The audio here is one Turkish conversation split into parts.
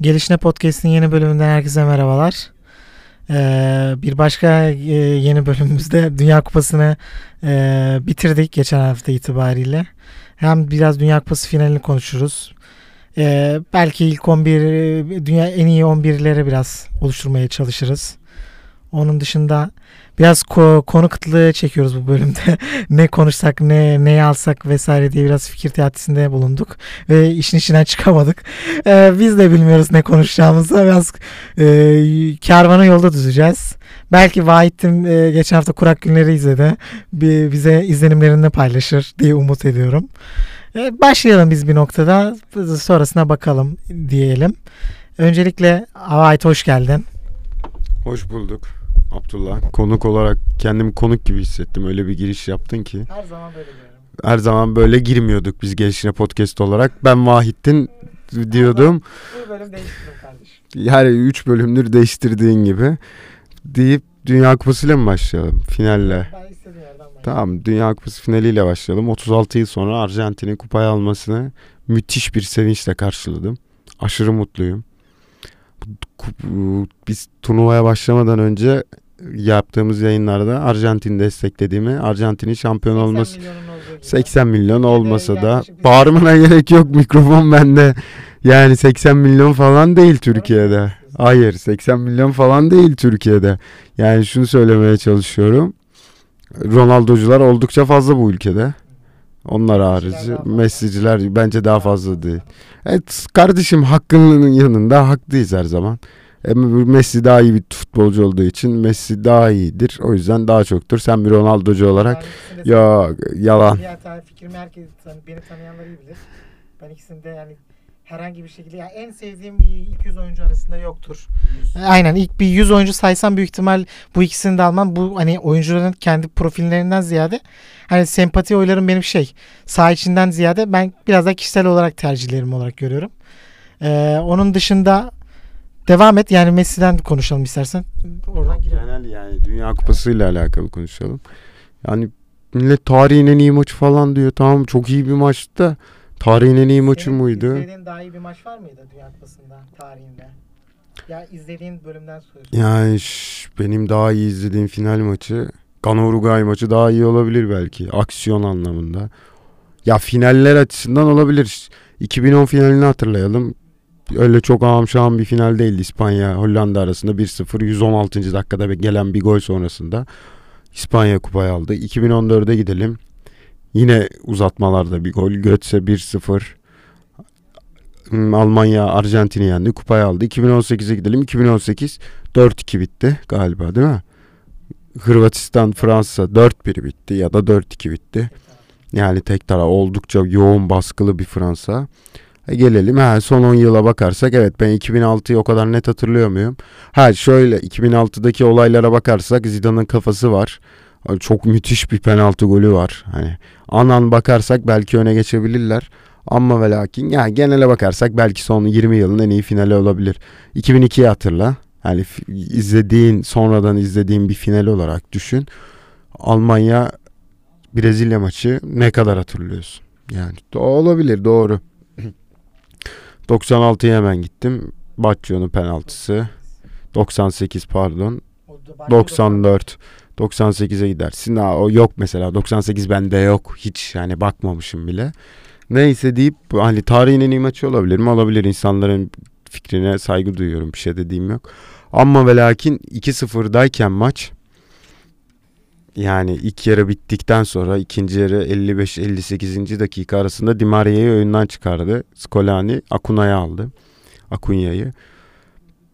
Gelişine Podcast'in yeni bölümünden herkese merhabalar. Ee, bir başka e, yeni bölümümüzde Dünya Kupası'nı e, bitirdik geçen hafta itibariyle. Hem biraz Dünya Kupası finalini konuşuruz. Ee, belki ilk 11 e, dünya en iyi 11'lere biraz oluşturmaya çalışırız. Onun dışında biraz ko- konu kıtlığı çekiyoruz bu bölümde. ne konuşsak, ne neyi alsak vesaire diye biraz fikir teatisinde bulunduk ve işin içinden çıkamadık. Ee, biz de bilmiyoruz ne konuşacağımızı. Biraz e, kervanı yolda düzeceğiz. Belki Vahit'im e, geçen hafta Kurak Günleri izledi. Bir, bize izlenimlerini paylaşır diye umut ediyorum. E, başlayalım biz bir noktada. Sonrasına bakalım diyelim. Öncelikle Vahit hoş geldin. Hoş bulduk Abdullah. Konuk olarak kendimi konuk gibi hissettim. Öyle bir giriş yaptın ki. Her zaman böyle diyorum. Her zaman böyle girmiyorduk biz gelişine podcast olarak. Ben Vahittin diyordum. Bu bölüm değiştirdim kardeşim. Her 3 bölümdür değiştirdiğin gibi. Deyip Dünya Kupası ile mi başlayalım? Finalle. Ben istediğim yerden başlayayım. Tamam Dünya Kupası finaliyle başlayalım. 36 yıl sonra Arjantin'in kupayı almasını müthiş bir sevinçle karşıladım. Aşırı mutluyum. Kup- Biz turnuvaya başlamadan önce yaptığımız yayınlarda Arjantin desteklediğimi, Arjantin'in şampiyon 80 olması milyonun olduğu gibi. 80 milyon olmasa da bağırmana gerek yok mikrofon bende. Yani 80 milyon falan değil Türkiye'de. Hayır 80 milyon falan değil Türkiye'de. Yani şunu söylemeye çalışıyorum. Ronaldocular oldukça fazla bu ülkede. Onlar harici. Messi'ciler bence daha fazla değil. Evet kardeşim hakkının yanında haklıyız her zaman. E, Messi daha iyi bir futbolcu olduğu için Messi daha iyidir. O yüzden daha çoktur. Sen bir Ronaldocu olarak ya yalan. Diğer tane fikrimi herkes beni tanıyanlar iyi bilir. Ben ikisini de yani herhangi bir şekilde yani en sevdiğim bir 200 oyuncu arasında yoktur. Aynen ilk bir 100 oyuncu saysam büyük ihtimal bu ikisini de almam. Bu hani oyuncuların kendi profillerinden ziyade hani sempati oylarım benim şey sağ içinden ziyade ben biraz da kişisel olarak tercihlerim olarak görüyorum. Ee, onun dışında devam et yani Messi'den konuşalım istersen. Oradan girelim. Genel yani Dünya Kupası ile alakalı konuşalım. Yani millet tarihin en iyi maçı falan diyor. Tamam çok iyi bir maçtı da tarihin en iyi maçı Senin muydu? İzlediğin daha iyi bir maç var mıydı Dünya Kupası'nda tarihinde? Ya izlediğin bölümden soruyorum. Yani şş, benim daha iyi izlediğim final maçı Gana Uruguay maçı daha iyi olabilir belki aksiyon anlamında. Ya finaller açısından olabilir. 2010 finalini hatırlayalım. Öyle çok ağam bir final değildi İspanya Hollanda arasında 1-0 116. dakikada gelen bir gol sonrasında İspanya kupayı aldı. 2014'e gidelim. Yine uzatmalarda bir gol. Götze 1-0. Hmm, Almanya Arjantin'i yendi. Kupayı aldı. 2018'e gidelim. 2018 4-2 bitti galiba değil mi? Hırvatistan Fransa 4-1 bitti ya da 4-2 bitti. Yani tek taraf oldukça yoğun baskılı bir Fransa. E gelelim ha son 10 yıla bakarsak evet ben 2006'yı o kadar net hatırlıyor muyum? Ha şöyle 2006'daki olaylara bakarsak Zidane'ın kafası var. Çok müthiş bir penaltı golü var. Hani anan bakarsak belki öne geçebilirler. Ama ve lakin ya genele bakarsak belki son 20 yılın en iyi finali olabilir. 2002'yi hatırla. Yani izlediğin sonradan izlediğin bir final olarak düşün. Almanya Brezilya maçı ne kadar hatırlıyorsun? Yani olabilir doğru. 96'ya hemen gittim. Baggio'nun penaltısı. 98 pardon. O da başka 94. 98'e gidersin. Ha, o yok mesela. 98 bende yok. Hiç yani bakmamışım bile. Neyse deyip hani tarihin en iyi maçı olabilir mi? Olabilir. İnsanların fikrine saygı duyuyorum. Bir şey dediğim yok. Ama ve lakin 2-0'dayken maç yani ilk yarı bittikten sonra ikinci yarı 55-58. dakika arasında Di Maria'yı oyundan çıkardı. Scolani Akuna'yı aldı. Akunya'yı.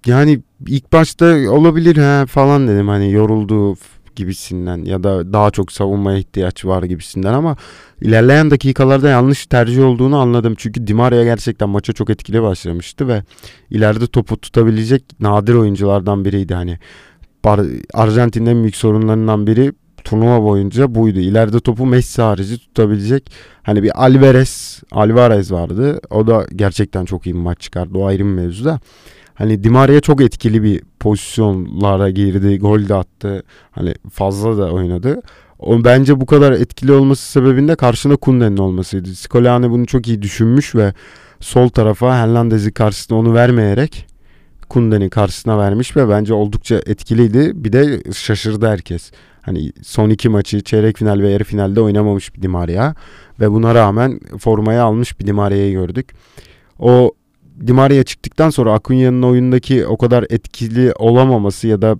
Yani ilk başta olabilir ha falan dedim hani yoruldu gibisinden ya da daha çok savunmaya ihtiyaç var gibisinden ama ilerleyen dakikalarda yanlış tercih olduğunu anladım. Çünkü Di Maria gerçekten maça çok etkili başlamıştı ve ileride topu tutabilecek nadir oyunculardan biriydi. Hani Arjantin'in en büyük sorunlarından biri turnuva boyunca buydu. İleride topu Messi harici tutabilecek hani bir Alvarez, Alvarez vardı. O da gerçekten çok iyi bir maç çıkardı. O ayrı bir mevzu da. Hani Di Maria çok etkili bir pozisyonlara girdi. Gol de attı. Hani fazla da oynadı. O, bence bu kadar etkili olması sebebinde karşında Kunde'nin olmasıydı. Scolani bunu çok iyi düşünmüş ve sol tarafa Hernandez'i karşısına onu vermeyerek Kunde'nin karşısına vermiş ve bence oldukça etkiliydi. Bir de şaşırdı herkes. Hani son iki maçı çeyrek final ve yarı finalde oynamamış bir Di Maria ve buna rağmen formaya almış bir Di Maria'yı gördük. O Di Maria çıktıktan sonra Acuña'nın oyundaki o kadar etkili olamaması ya da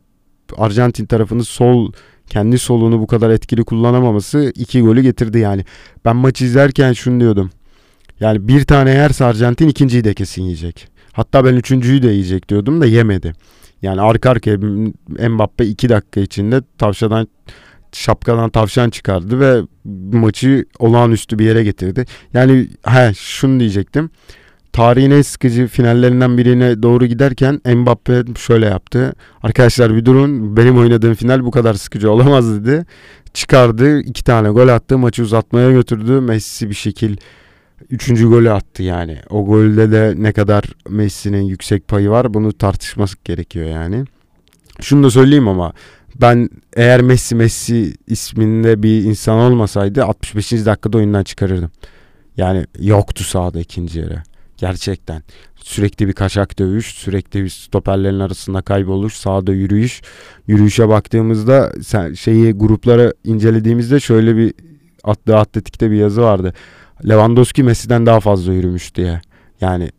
Arjantin tarafını sol kendi solunu bu kadar etkili kullanamaması iki golü getirdi yani. Ben maçı izlerken şunu diyordum. Yani bir tane yerse Arjantin ikinciyi de kesin yiyecek. Hatta ben üçüncüyü de yiyecek diyordum da yemedi. Yani arka arkaya Mbappe iki dakika içinde tavşadan şapkadan tavşan çıkardı ve maçı olağanüstü bir yere getirdi. Yani he şunu diyecektim. Tarihin en sıkıcı finallerinden birine doğru giderken Mbappe şöyle yaptı. Arkadaşlar bir durun benim oynadığım final bu kadar sıkıcı olamaz dedi. Çıkardı iki tane gol attı maçı uzatmaya götürdü. Messi bir şekil üçüncü golü attı yani. O golde de ne kadar Messi'nin yüksek payı var bunu tartışması gerekiyor yani. Şunu da söyleyeyim ama ben eğer Messi Messi isminde bir insan olmasaydı 65. dakikada oyundan çıkarırdım. Yani yoktu sahada ikinci yere. Gerçekten. Sürekli bir kaçak dövüş, sürekli bir stoperlerin arasında kayboluş, sağda yürüyüş. Yürüyüşe baktığımızda şeyi gruplara incelediğimizde şöyle bir attığı atletikte bir yazı vardı. Lewandowski Messi'den daha fazla yürümüş diye. Yani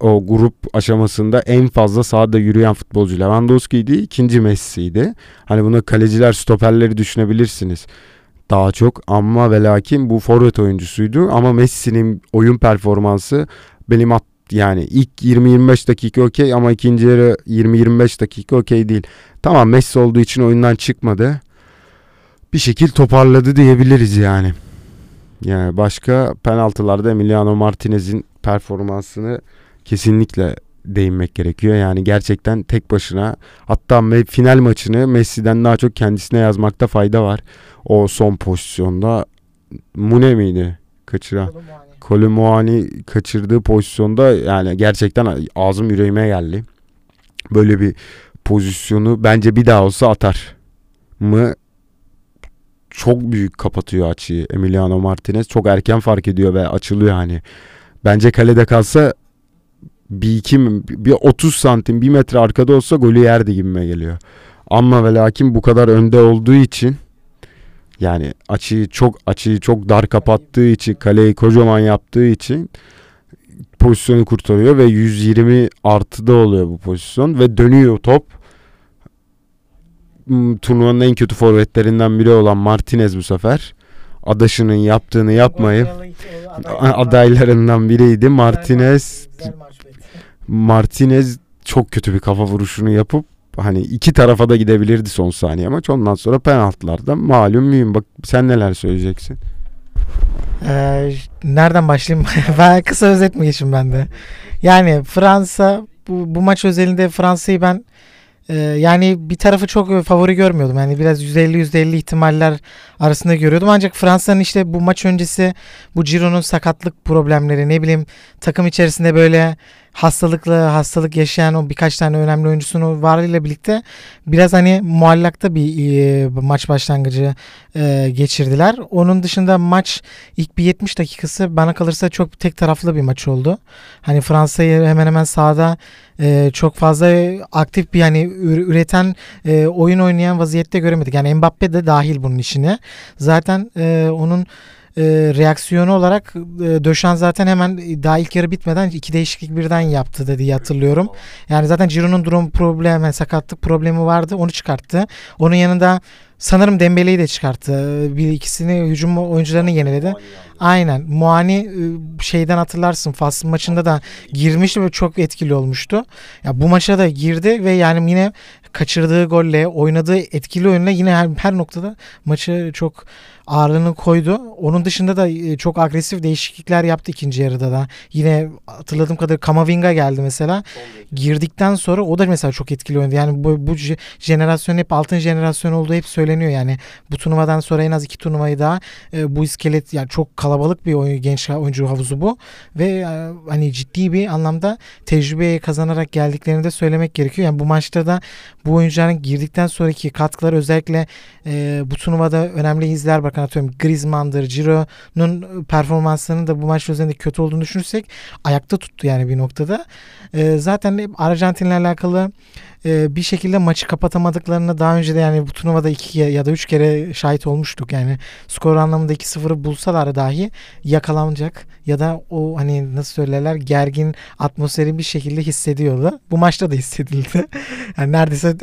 o grup aşamasında en fazla sahada yürüyen futbolcu Lewandowski'ydi. ikinci Messi'ydi. Hani buna kaleciler, stoperleri düşünebilirsiniz. Daha çok ama ve lakin bu forvet oyuncusuydu. Ama Messi'nin oyun performansı benim at, yani ilk 20-25 dakika okey ama ikinci yarı 20-25 dakika okey değil. Tamam Messi olduğu için oyundan çıkmadı. Bir şekil toparladı diyebiliriz yani. Yani başka penaltılarda Emiliano Martinez'in performansını kesinlikle değinmek gerekiyor. Yani gerçekten tek başına hatta final maçını Messi'den daha çok kendisine yazmakta fayda var. O son pozisyonda Mune miydi kaçıran? Kolomuani kaçırdığı pozisyonda yani gerçekten ağzım yüreğime geldi. Böyle bir pozisyonu bence bir daha olsa atar mı çok büyük kapatıyor açıyı Emiliano Martinez. Çok erken fark ediyor ve açılıyor hani. Bence kalede kalsa bir iki bir 30 santim bir metre arkada olsa golü yerdi gibime geliyor. Ama ve lakin bu kadar önde olduğu için yani açıyı çok açıyı çok dar kapattığı için kaleyi kocaman yaptığı için pozisyonu kurtarıyor ve 120 artıda oluyor bu pozisyon ve dönüyor top. Hmm, turnuvanın en kötü forvetlerinden biri olan Martinez bu sefer adaşının yaptığını yapmayıp adaylarından biriydi. Martinez Martinez çok kötü bir kafa vuruşunu yapıp hani iki tarafa da gidebilirdi son saniye maç. Ondan sonra penaltılarda malum mühim. Bak sen neler söyleyeceksin? Ee, nereden başlayayım? ben kısa özet mi geçeyim ben de? Yani Fransa bu, bu maç özelinde Fransa'yı ben ee, yani bir tarafı çok favori görmüyordum. Yani biraz %50-%50 ihtimaller arasında görüyordum. Ancak Fransa'nın işte bu maç öncesi bu Ciro'nun sakatlık problemleri ne bileyim takım içerisinde böyle hastalıklı hastalık yaşayan o birkaç tane önemli oyuncusunun varlığıyla birlikte biraz hani muallakta bir e, maç başlangıcı e, geçirdiler. Onun dışında maç ilk bir 70 dakikası bana kalırsa çok tek taraflı bir maç oldu. Hani Fransa'yı hemen hemen sahada e, çok fazla aktif bir yani üreten e, oyun oynayan vaziyette göremedik. Yani Mbappe de dahil bunun içine. Zaten e, onun e, reaksiyonu olarak e, Döşan zaten hemen daha ilk yarı bitmeden iki değişiklik birden yaptı dedi hatırlıyorum. Yani zaten Ciro'nun durum problemi, sakatlık problemi vardı. Onu çıkarttı. Onun yanında sanırım Dembele'yi de çıkarttı. Bir ikisini hücum oyuncularını yeniledi. Aynen. Muani e, şeyden hatırlarsın Fas'ın maçında da girmişti ve çok etkili olmuştu. Ya bu maça da girdi ve yani yine kaçırdığı golle, oynadığı etkili oyunla yine her, her noktada maçı çok ağırlığını koydu. Onun dışında da e, çok agresif değişiklikler yaptı ikinci yarıda da. Yine hatırladığım kadarıyla Kamavinga geldi mesela. Girdikten sonra o da mesela çok etkili oynadı. Yani bu, bu jenerasyon hep altın jenerasyon olduğu hep söyleniyor yani bu turnuvadan sonra en az iki turnuvayı daha e, bu iskelet yani çok kalabalık bir oyun, genç oyuncu havuzu bu ve e, hani ciddi bir anlamda tecrübe kazanarak geldiklerini de söylemek gerekiyor. Yani bu maçta da bu oyuncuların girdikten sonraki katkıları özellikle bu turnuvada önemli izler bakın atıyorum Griezmann'dır, Giroud'un performanslarının da bu maç üzerinde kötü olduğunu düşünürsek ayakta tuttu yani bir noktada. E, zaten Arjantin'le alakalı e, bir şekilde maçı kapatamadıklarını daha önce de yani bu turnuvada iki ya da üç kere şahit olmuştuk. Yani skor anlamında 2-0'ı bulsalar dahi yakalanacak ya da o hani nasıl söylerler gergin atmosferi bir şekilde hissediyordu. Bu maçta da hissedildi. yani neredeyse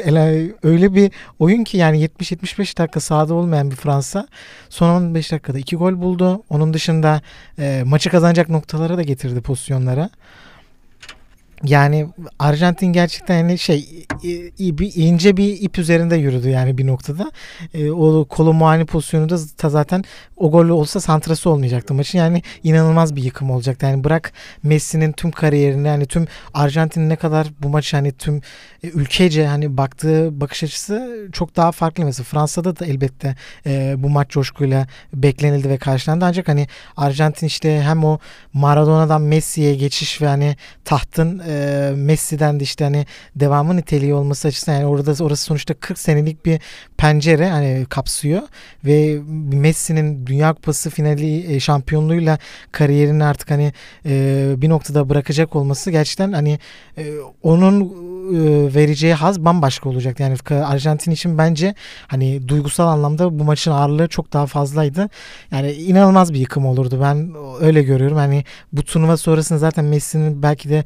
öyle bir oyun ki yani 70-75 dakika sahada olmayan bir Fransa son 15 dakikada iki gol buldu. Onun dışında e, maçı kazanacak noktalara da getirdi pozisyonlara. Yani Arjantin gerçekten yani şey ince bir ip üzerinde yürüdü yani bir noktada. E, o kolu muayene pozisyonu da zaten o gol olsa santrası olmayacaktı maçın. Yani inanılmaz bir yıkım olacaktı. Yani bırak Messi'nin tüm kariyerini yani tüm Arjantin'in ne kadar bu maç hani tüm e, ülkece hani baktığı bakış açısı çok daha farklı mesela. Fransa'da da elbette e, bu maç coşkuyla beklenildi ve karşılandı. Ancak hani Arjantin işte hem o Maradona'dan Messi'ye geçiş ve hani tahtın e, Messi'den de işte hani devamı niteliği olması açısından yani orada orası sonuçta 40 senelik bir pencere hani kapsıyor. Ve Messi'nin Dünya Kupası finali e, şampiyonluğuyla kariyerini artık hani e, bir noktada bırakacak olması gerçekten hani e, onun vereceği haz bambaşka olacak. Yani Arjantin için bence hani duygusal anlamda bu maçın ağırlığı çok daha fazlaydı. Yani inanılmaz bir yıkım olurdu. Ben öyle görüyorum. Hani bu turnuva sonrasında zaten Messi'nin belki de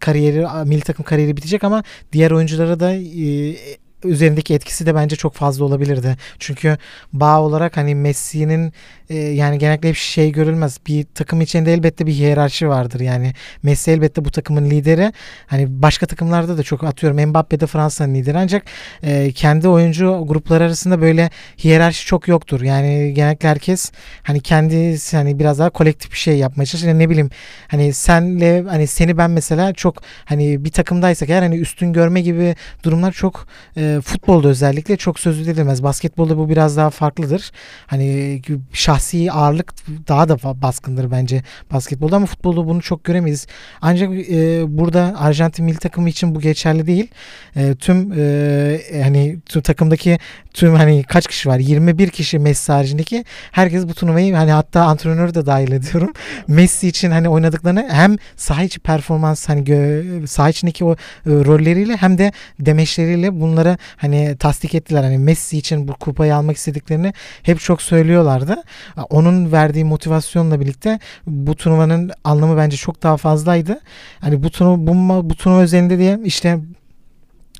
kariyeri milli takım kariyeri bitecek ama diğer oyunculara da e, üzerindeki etkisi de bence çok fazla olabilirdi. Çünkü bağ olarak hani Messi'nin e, yani genellikle hep şey görülmez. Bir takım içinde elbette bir hiyerarşi vardır. Yani Messi elbette bu takımın lideri. Hani başka takımlarda da çok atıyorum Mbappe de Fransa'nın lideri ancak e, kendi oyuncu grupları arasında böyle hiyerarşi çok yoktur. Yani genellikle herkes hani kendi hani biraz daha kolektif bir şey yapmaya çalışır. Yani ne bileyim hani senle hani seni ben mesela çok hani bir takımdaysak eğer hani üstün görme gibi durumlar çok e, futbolda özellikle çok sözlü edilmez. Basketbolda bu biraz daha farklıdır. Hani şah şahsi ağırlık daha da baskındır bence basketbolda ama futbolda bunu çok göremeyiz. Ancak e, burada Arjantin milli takımı için bu geçerli değil. E, tüm e, hani tüm takımdaki tüm hani kaç kişi var? 21 kişi Messi haricindeki herkes bu turnuvayı hani hatta antrenörü de dahil ediyorum. Messi için hani oynadıklarını hem saha içi performans hani gö- saha içindeki o e, rolleriyle hem de demeçleriyle bunları hani tasdik ettiler. Hani Messi için bu kupayı almak istediklerini hep çok söylüyorlardı. Onun verdiği motivasyonla birlikte bu turnuvanın anlamı bence çok daha fazlaydı. Hani bu turnuva, bu, bu turnuva üzerinde diye işte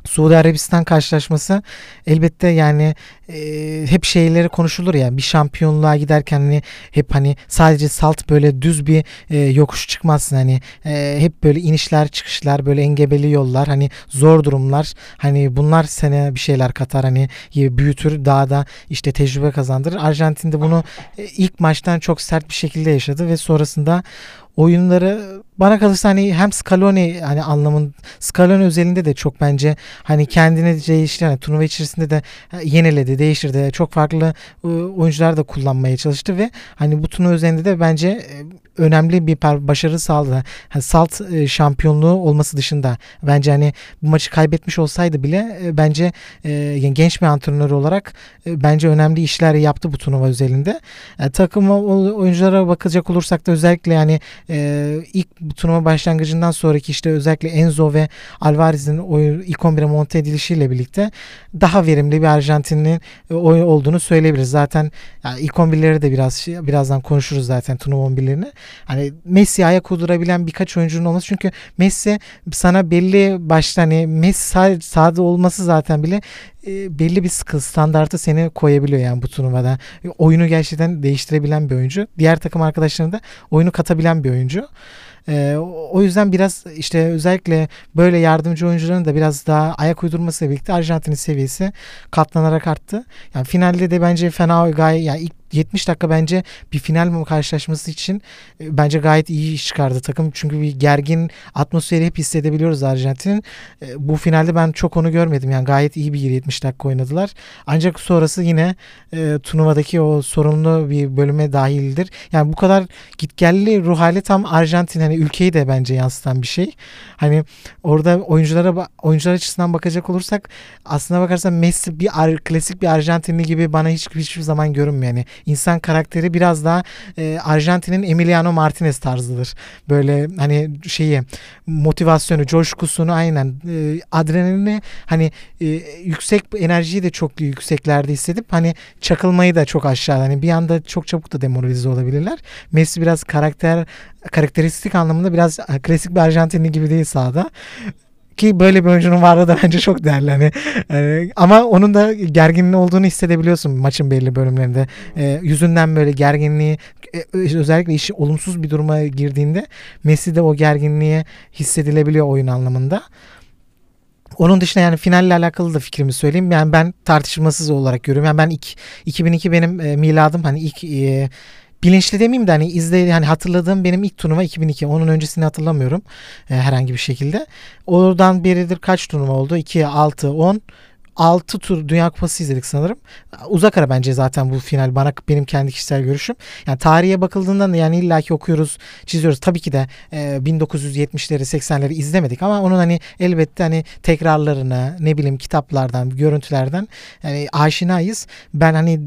Suudi Arabistan karşılaşması elbette yani e, hep şeyleri konuşulur ya bir şampiyonluğa giderken hani hep hani sadece salt böyle düz bir e, yokuş çıkmazsın hani e, hep böyle inişler çıkışlar böyle engebeli yollar hani zor durumlar hani bunlar sene bir şeyler katar hani büyütür daha da işte tecrübe kazandırır. Arjantin'de bunu e, ilk maçtan çok sert bir şekilde yaşadı ve sonrasında oyunları bana kalırsa hani hem Scaloni hani anlamın Scaloni özelinde de çok bence hani kendini değiştirdi. Yani turnuva içerisinde de e, yeniledi, değiştirdi. Çok farklı e, oyuncular da kullanmaya çalıştı ve hani bu turnuva üzerinde de bence e, önemli bir başarı sağladı. Salt şampiyonluğu olması dışında bence hani bu maçı kaybetmiş olsaydı bile bence yani genç bir antrenör olarak bence önemli işler yaptı bu turnuva üzerinde. Yani takım oyunculara bakacak olursak da özellikle yani ilk turnuva başlangıcından sonraki işte özellikle Enzo ve Alvarez'in oyu ilk 11'e monte edilişiyle birlikte daha verimli bir Arjantin'in e, oy olduğunu söyleyebiliriz. Zaten yani ilk 11'leri de biraz birazdan konuşuruz zaten turnuva 11'lerini. Hani Messi ayak uydurabilen birkaç oyuncunun olması çünkü Messi sana belli başta hani Messi sahada olması zaten bile e, belli bir sıkı standartı seni koyabiliyor yani bu turnuvada. Oyunu gerçekten değiştirebilen bir oyuncu. Diğer takım arkadaşlarına da oyunu katabilen bir oyuncu. E, o yüzden biraz işte özellikle böyle yardımcı oyuncuların da biraz daha ayak uydurmasıyla birlikte Arjantin'in seviyesi katlanarak arttı. Yani finalde de bence fena gayet yani ilk 70 dakika bence bir final karşılaşması için e, bence gayet iyi iş çıkardı takım. Çünkü bir gergin atmosferi hep hissedebiliyoruz Arjantin'in. E, bu finalde ben çok onu görmedim. Yani gayet iyi bir 70 70 dakika oynadılar. Ancak sonrası yine e, turnuvadaki o sorumlu bir bölüme dahildir. Yani bu kadar gitgelli ruh hali tam Arjantin hani ülkeyi de bence yansıtan bir şey. Hani orada oyunculara oyuncular açısından bakacak olursak aslına bakarsan Messi bir klasik bir Arjantinli gibi bana hiç hiçbir zaman görünmüyor. Yani insan karakteri biraz daha e, Arjantin'in Emiliano Martinez tarzıdır. Böyle hani şeyi motivasyonu, coşkusunu aynen e, adrenalini hani e, yüksek enerjiyi de çok yükseklerde hissedip hani çakılmayı da çok aşağıda. Hani bir anda çok çabuk da demoralize olabilirler. Messi biraz karakter karakteristik anlamında biraz klasik bir Arjantinli gibi değil sahada ki böyle bir oyuncunun varlığı da bence çok değerli. Hani, e, ama onun da gerginliği olduğunu hissedebiliyorsun maçın belli bölümlerinde. E, yüzünden böyle gerginliği e, özellikle işi olumsuz bir duruma girdiğinde Messi de o gerginliği hissedilebiliyor oyun anlamında. Onun dışında yani finalle alakalı da fikrimi söyleyeyim. Yani ben tartışmasız olarak görüyorum. Yani ben ilk, 2002 benim e, miladım hani ilk e, bilinçli demeyeyim de hani izle hani hatırladığım benim ilk turnuva 2002. Onun öncesini hatırlamıyorum e, herhangi bir şekilde. Oradan beridir kaç turnuva oldu? 2, 6, 10. 6 tur Dünya Kupası izledik sanırım. Uzak ara bence zaten bu final bana benim kendi kişisel görüşüm. Yani tarihe bakıldığında yani illaki okuyoruz, çiziyoruz. Tabii ki de e, 1970'leri, 80'leri izlemedik ama onun hani elbette hani tekrarlarını ne bileyim kitaplardan, görüntülerden yani aşinayız. Ben hani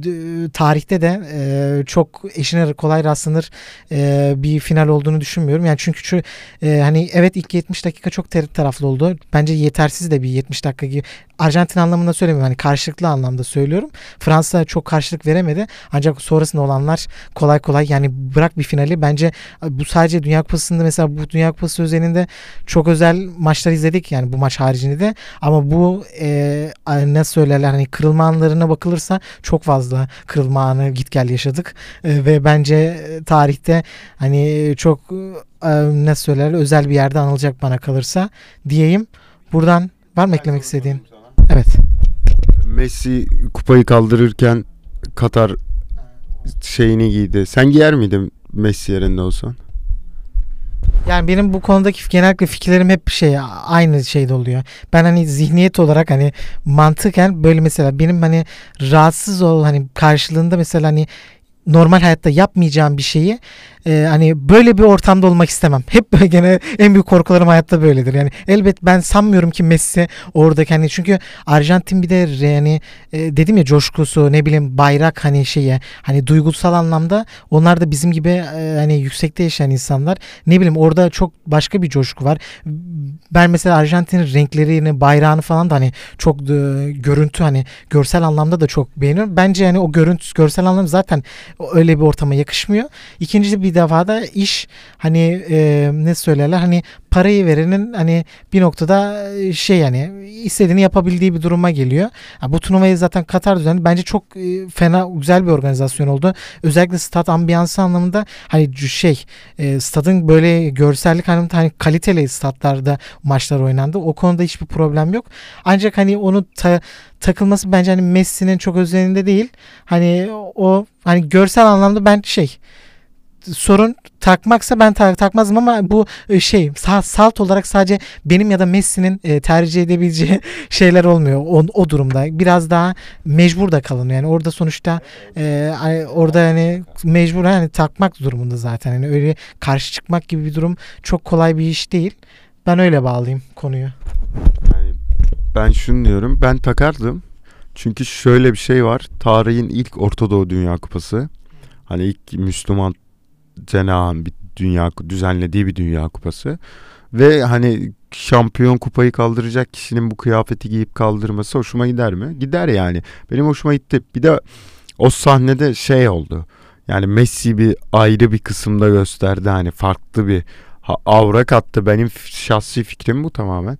tarihte de e, çok eşine kolay rastlanır e, bir final olduğunu düşünmüyorum. Yani çünkü şu, e, hani evet ilk 70 dakika çok taraflı oldu. Bence yetersiz de bir 70 dakika gibi. Arjantin anlamında söylemiyorum. Hani karşılıklı anlamda söylüyorum. Fransa çok karşılık veremedi. Ancak sonrasında olanlar kolay kolay yani bırak bir finali bence bu sadece Dünya Kupası'nda mesela bu Dünya Kupası özelinde çok özel maçlar izledik yani bu maç haricinde de ama bu e, ne söylerler hani kırılma anlarına bakılırsa çok fazla kırılma anı git gel yaşadık e, ve bence tarihte hani çok e, ne söylerler özel bir yerde anılacak bana kalırsa diyeyim. Buradan var mı eklemek istediğin? Evet. Messi kupayı kaldırırken Katar şeyini giydi. Sen giyer miydin Messi yerinde olsan? Yani benim bu konudaki genellikle fikirlerim hep şey aynı şeyde oluyor. Ben hani zihniyet olarak hani mantıken böyle mesela benim hani rahatsız ol hani karşılığında mesela hani normal hayatta yapmayacağım bir şeyi e, hani böyle bir ortamda olmak istemem. Hep gene en büyük korkularım hayatta böyledir. Yani elbet ben sanmıyorum ki Messi oradaki hani çünkü Arjantin bir de yani e, dedim ya coşkusu ne bileyim bayrak hani şeye hani duygusal anlamda onlar da bizim gibi e, hani yüksekte yaşayan insanlar. Ne bileyim orada çok başka bir coşku var. Ben mesela Arjantin'in renklerini, bayrağını falan da hani çok e, görüntü hani görsel anlamda da çok beğeniyorum. Bence yani o görüntü görsel anlamda zaten öyle bir ortama yakışmıyor. İkincisi bir bir defa da iş hani e, ne söylerler hani parayı verenin hani bir noktada e, şey yani istediğini yapabildiği bir duruma geliyor. Yani bu turnuvayı zaten Katar düzenli. Bence çok e, fena güzel bir organizasyon oldu. Özellikle stat ambiyansı anlamında hani şey e, stadın böyle görsellik anlamında hani kaliteli statlarda maçlar oynandı. O konuda hiçbir problem yok. Ancak hani onu ta, takılması bence hani Messi'nin çok özelinde değil. Hani o hani görsel anlamda ben şey sorun takmaksa ben ta- takmazdım ama bu e, şey salt olarak sadece benim ya da Messi'nin e, tercih edebileceği şeyler olmuyor o, o durumda. Biraz daha mecbur da kalınıyor. Yani orada sonuçta e, orada hani mecbur hani takmak durumunda zaten. Yani öyle karşı çıkmak gibi bir durum çok kolay bir iş değil. Ben öyle bağlayayım konuyu. Yani ben şunu diyorum. Ben takardım. Çünkü şöyle bir şey var. Tarihin ilk Ortadoğu Dünya Kupası. Hani ilk Müslüman cenahın bir dünya düzenlediği bir dünya kupası ve hani şampiyon kupayı kaldıracak kişinin bu kıyafeti giyip kaldırması hoşuma gider mi? Gider yani. Benim hoşuma gitti. Bir de o sahnede şey oldu. Yani Messi bir ayrı bir kısımda gösterdi hani farklı bir avra kattı. Benim şahsi fikrim bu tamamen.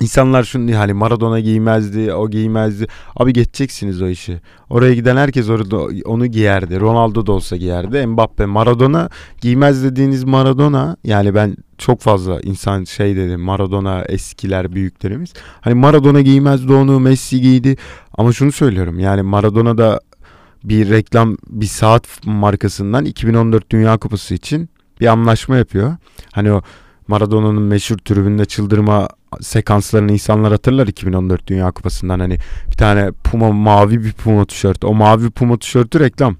İnsanlar şunu hani Maradona giymezdi, o giymezdi. Abi geçeceksiniz o işi. Oraya giden herkes orada onu giyerdi. Ronaldo da olsa giyerdi. Mbappe, Maradona giymez dediğiniz Maradona yani ben çok fazla insan şey dedi Maradona eskiler büyüklerimiz. Hani Maradona giymezdi onu, Messi giydi. Ama şunu söylüyorum yani Maradona da bir reklam bir saat markasından 2014 Dünya Kupası için bir anlaşma yapıyor. Hani o Maradona'nın meşhur tribünde çıldırma sekanslarını insanlar hatırlar 2014 Dünya Kupası'ndan hani bir tane Puma mavi bir Puma tişört. O mavi Puma tişörtü reklam.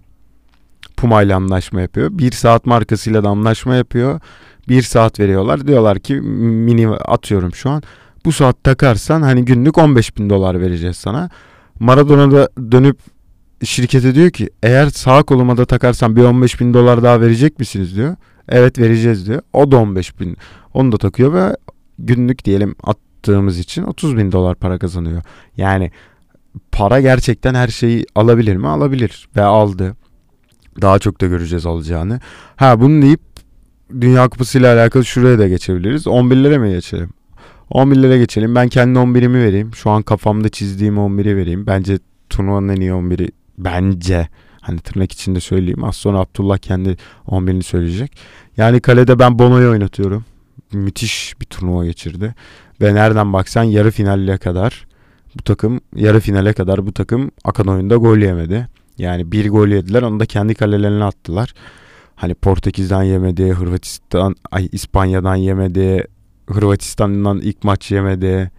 Puma ile anlaşma yapıyor. Bir saat markasıyla da anlaşma yapıyor. Bir saat veriyorlar. Diyorlar ki mini atıyorum şu an. Bu saat takarsan hani günlük 15 bin dolar vereceğiz sana. Maradona da dönüp şirkete diyor ki eğer sağ koluma da takarsam bir 15 bin dolar daha verecek misiniz diyor. Evet vereceğiz diyor. O da 15 bin. Onu da takıyor ve günlük diyelim attığımız için 30 bin dolar para kazanıyor. Yani para gerçekten her şeyi alabilir mi? Alabilir ve aldı. Daha çok da göreceğiz alacağını. Ha bunu deyip Dünya Kupası ile alakalı şuraya da geçebiliriz. 11'lere mi geçelim? 11'lere geçelim. Ben kendi 11'imi vereyim. Şu an kafamda çizdiğim 11'i vereyim. Bence turnuvanın en iyi 11'i bence hani tırnak içinde söyleyeyim. Az sonra Abdullah kendi 11'ini söyleyecek. Yani kalede ben Bono'yu oynatıyorum. Müthiş bir turnuva geçirdi. Ve nereden baksan yarı finale kadar bu takım yarı finale kadar bu takım akan oyunda gol yemedi. Yani bir gol yediler onu da kendi kalelerine attılar. Hani Portekiz'den yemedi, Hırvatistan, ay İspanya'dan yemedi, Hırvatistan'dan ilk maç yemedi.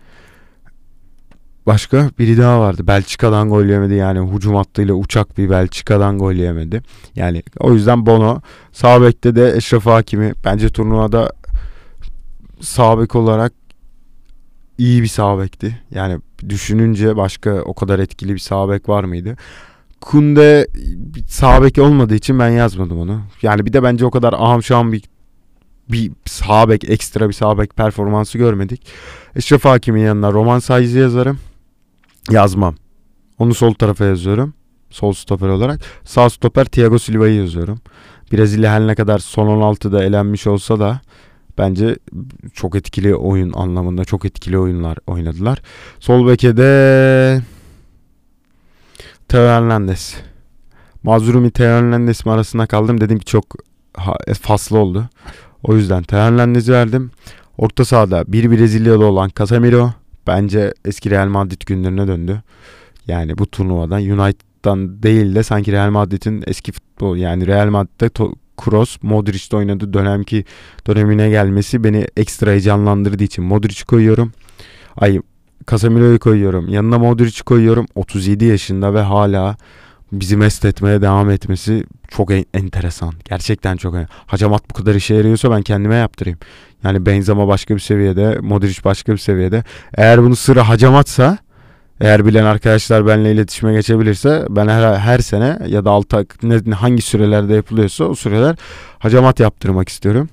Başka biri daha vardı. Belçika'dan gol yemedi. Yani hücum hattıyla uçak bir Belçika'dan gol yemedi. Yani o yüzden Bono sağ bekte de Eşref Hakimi bence turnuvada sağ bek olarak iyi bir sağ bekti. Yani düşününce başka o kadar etkili bir sağ bek var mıydı? Kunde sağ bek olmadığı için ben yazmadım onu. Yani bir de bence o kadar aham şaham bir bir sağ bek ekstra bir sağ bek performansı görmedik. Eşref Hakim'in yanına Roman Saiz'i yazarım. Yazmam. Onu sol tarafa yazıyorum. Sol stoper olarak. Sağ stoper Thiago Silva'yı yazıyorum. Brezilya her ne kadar son 16'da elenmiş olsa da bence çok etkili oyun anlamında çok etkili oyunlar oynadılar. Sol beke de Teo Hernandez. Mazurumi Teo Hernandez mi arasında kaldım. Dedim ki çok faslı oldu. O yüzden Teo Hernandez'i verdim. Orta sahada bir Brezilyalı olan Casemiro bence eski Real Madrid günlerine döndü. Yani bu turnuvadan United'dan değil de sanki Real Madrid'in eski futbol yani Real Madrid'de to- Kroos, Modric'te oynadığı dönemki dönemine gelmesi beni ekstra heyecanlandırdığı için Modric'i koyuyorum. Ay Casemiro'yu koyuyorum. Yanına Modric'i koyuyorum. 37 yaşında ve hala bizi mest etmeye devam etmesi çok en- enteresan. Gerçekten çok en- Hacamat bu kadar işe yarıyorsa ben kendime yaptırayım. Yani Benzema başka bir seviyede, Modric başka bir seviyede. Eğer bunu sıra hacamatsa, eğer bilen arkadaşlar benimle iletişime geçebilirse ben her, her sene ya da altı ne, hangi sürelerde yapılıyorsa o süreler hacamat yaptırmak istiyorum.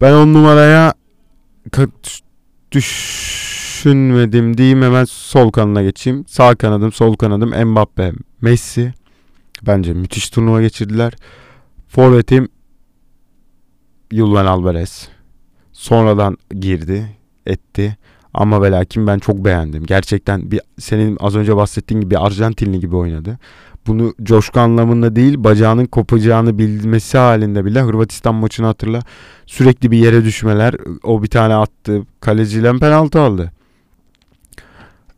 Ben on numaraya düşünmedim diyeyim hemen sol kanına geçeyim. Sağ kanadım, sol kanadım Mbappe, Messi. Bence müthiş turnuva geçirdiler. Forvet'im Julian Alvarez. Sonradan girdi, etti. Ama ve lakin ben çok beğendim. Gerçekten bir senin az önce bahsettiğin gibi Arjantinli gibi oynadı. Bunu coşku anlamında değil bacağının kopacağını bilmesi halinde bile Hırvatistan maçını hatırla. Sürekli bir yere düşmeler. O bir tane attı. Kaleciyle penaltı aldı.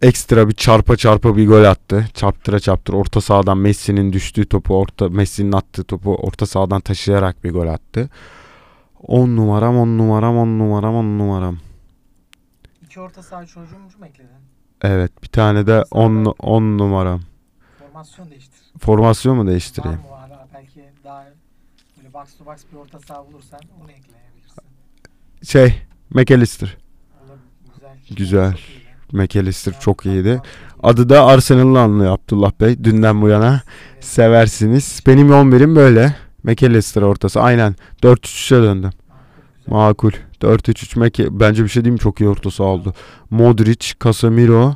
Ekstra bir çarpa çarpa bir gol attı. Çarptıra çarptıra orta sahadan Messi'nin düştüğü topu orta Messi'nin attığı topu orta sahadan taşıyarak bir gol attı. 10 numaram 10 numaram 10 numaram 10 numaram. İki orta saha çocuğumcu mu ekledin? Evet bir tane de 10 10 numaram. Formasyon değiştir. Formasyon mu Var değiştireyim? mı var? Belki daha böyle box to box bir orta saha bulursan onu ekleyebilirsin. Şey McAllister. Olur güzel. Güzel. McAllister çok iyiydi. Adı da Arsenal'lı anlıyor Abdullah Bey. Dünden bu yana seversiniz. Benim 11'im böyle. McAllister ortası. Aynen. 4-3'e döndüm. Makul, güzel. Makul. 4-3-3 Mc... Bence bir şey diyeyim mi? çok iyi orta saha oldu. Modric, Casemiro.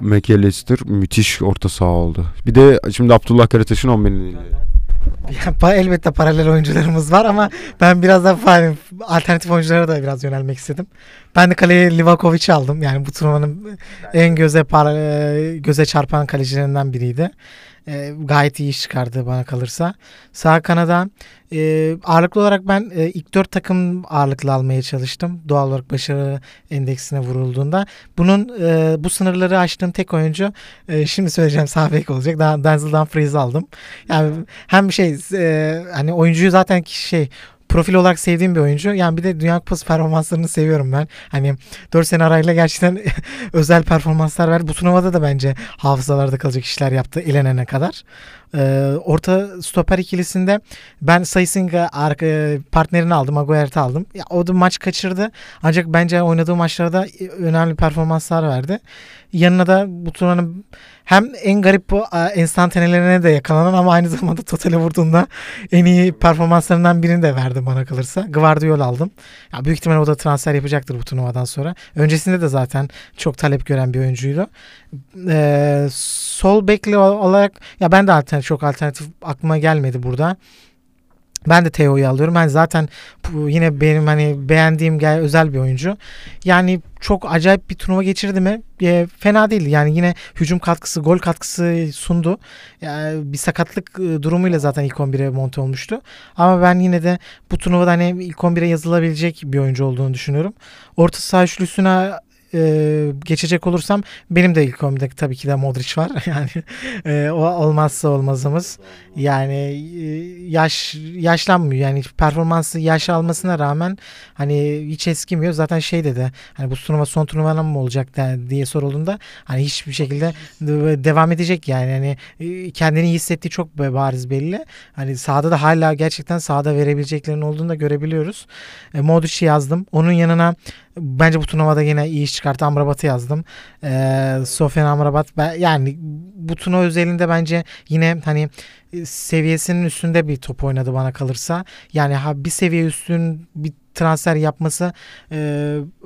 McAllister müthiş orta saha oldu. Bir de şimdi Abdullah Karataş'ın 11'ini dinleyelim. Ya, elbette paralel oyuncularımız var ama ben biraz da alternatif oyunculara da biraz yönelmek istedim. Ben de kaleye Livakovic'i aldım. Yani bu turnuvanın en göze par- e, göze çarpan kalecilerinden biriydi. E, gayet iyi iş çıkardı bana kalırsa. Sağ kanada e, ağırlıklı olarak ben e, ilk dört takım ağırlıklı almaya çalıştım. Doğal olarak başarı endeksine vurulduğunda. Bunun e, bu sınırları aştığım tek oyuncu e, şimdi söyleyeceğim sağ bek olacak. Daha Denzel Dumfries'i aldım. Yani hem şey e, hani oyuncuyu zaten şey profil olarak sevdiğim bir oyuncu. Yani bir de Dünya Kupası performanslarını seviyorum ben. Hani 4 sene arayla gerçekten özel performanslar verdi. Bu turnuvada da bence hafızalarda kalacak işler yaptı elenene kadar. Ee, orta stoper ikilisinde ben Sayısınga partnerini aldım. Aguert'i aldım. Ya, o da maç kaçırdı. Ancak bence oynadığı maçlarda önemli performanslar verdi. Yanına da bu turnuvanın hem en garip bu enstantanelerine de yakalanan ama aynı zamanda totale vurduğunda en iyi performanslarından birini de verdi bana kalırsa. Guardiola aldım. Ya büyük ihtimalle o da transfer yapacaktır bu turnuvadan sonra. Öncesinde de zaten çok talep gören bir oyuncuydu. Ee, sol bekli olarak ya ben de alternatif, çok alternatif aklıma gelmedi burada. Ben de Teo'yu alıyorum. Ben zaten yine benim hani beğendiğim özel bir oyuncu. Yani çok acayip bir turnuva geçirdi mi? E, fena değil. Yani yine hücum katkısı, gol katkısı sundu. Yani bir sakatlık e, durumuyla zaten ilk 11'e monte olmuştu. Ama ben yine de bu turnuvada hani ilk 11'e yazılabilecek bir oyuncu olduğunu düşünüyorum. Orta saha üçlüsüne e, geçecek olursam benim de ilk 11'de tabii ki de Modric var. Yani e, o olmazsa olmazımız. Yani e, yaş yaşlanmıyor. Yani performansı yaş almasına rağmen hani hiç eskimiyor. Zaten şey dedi. Hani bu turnuva son turnuva mı olacak diye sorulduğunda hani hiçbir şekilde devam edecek yani. Hani e, kendini hissettiği çok bariz belli. Hani sahada da hala gerçekten sahada verebileceklerinin olduğunu da görebiliyoruz. E, Modric'i yazdım. Onun yanına bence bu turnuvada yine iyi iş çıkarttı. Amrabat'ı yazdım. Ee, Sofyan Amrabat yani bu turnuva özelinde bence yine hani e, seviyesinin üstünde bir top oynadı bana kalırsa. Yani ha bir seviye üstün bir transfer yapması e,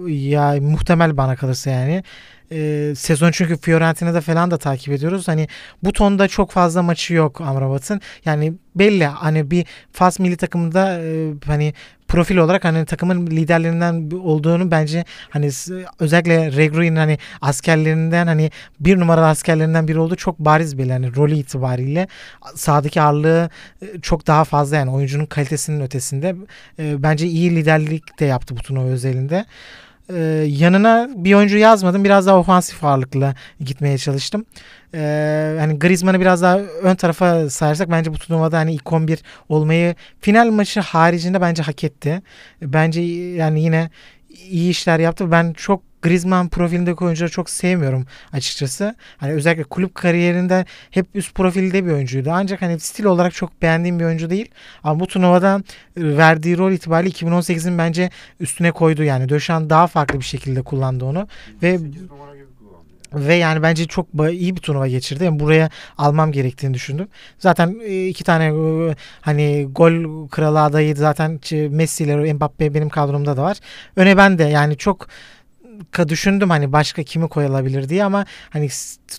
ya muhtemel bana kalırsa yani. E, sezon çünkü Fiorentina'da falan da takip ediyoruz. Hani bu tonda çok fazla maçı yok Amrabat'ın. Yani belli hani bir Fas milli takımında e, hani profil olarak hani takımın liderlerinden olduğunu bence hani özellikle Regru'nun hani askerlerinden hani bir numaralı askerlerinden biri olduğu çok bariz belli hani rolü itibariyle sahadaki ağırlığı e, çok daha fazla yani oyuncunun kalitesinin ötesinde e, bence iyi liderlik de yaptı bu turnuva özelinde. Ee, yanına bir oyuncu yazmadım. Biraz daha ofansif ağırlıklı gitmeye çalıştım. Ee, hani Griezmann'ı biraz daha ön tarafa sayarsak bence bu turnuvada hani ilk 11 olmayı final maçı haricinde bence hak etti. Bence yani yine iyi işler yaptı. Ben çok Griezmann profilindeki oyuncuları çok sevmiyorum açıkçası. Hani özellikle kulüp kariyerinde hep üst profilde bir oyuncuydu. Ancak hani stil olarak çok beğendiğim bir oyuncu değil. Ama bu turnuvada e, verdiği rol itibariyle 2018'in bence üstüne koydu. Yani Döşan daha farklı bir şekilde kullandı onu. Ve ve yani bence çok iyi bir turnuva geçirdi. Yani buraya almam gerektiğini düşündüm. Zaten e, iki tane e, hani gol kralı adayı zaten Messi ile Mbappe benim kadromda da var. Öne ben de yani çok düşündüm hani başka kimi koyulabilir diye ama hani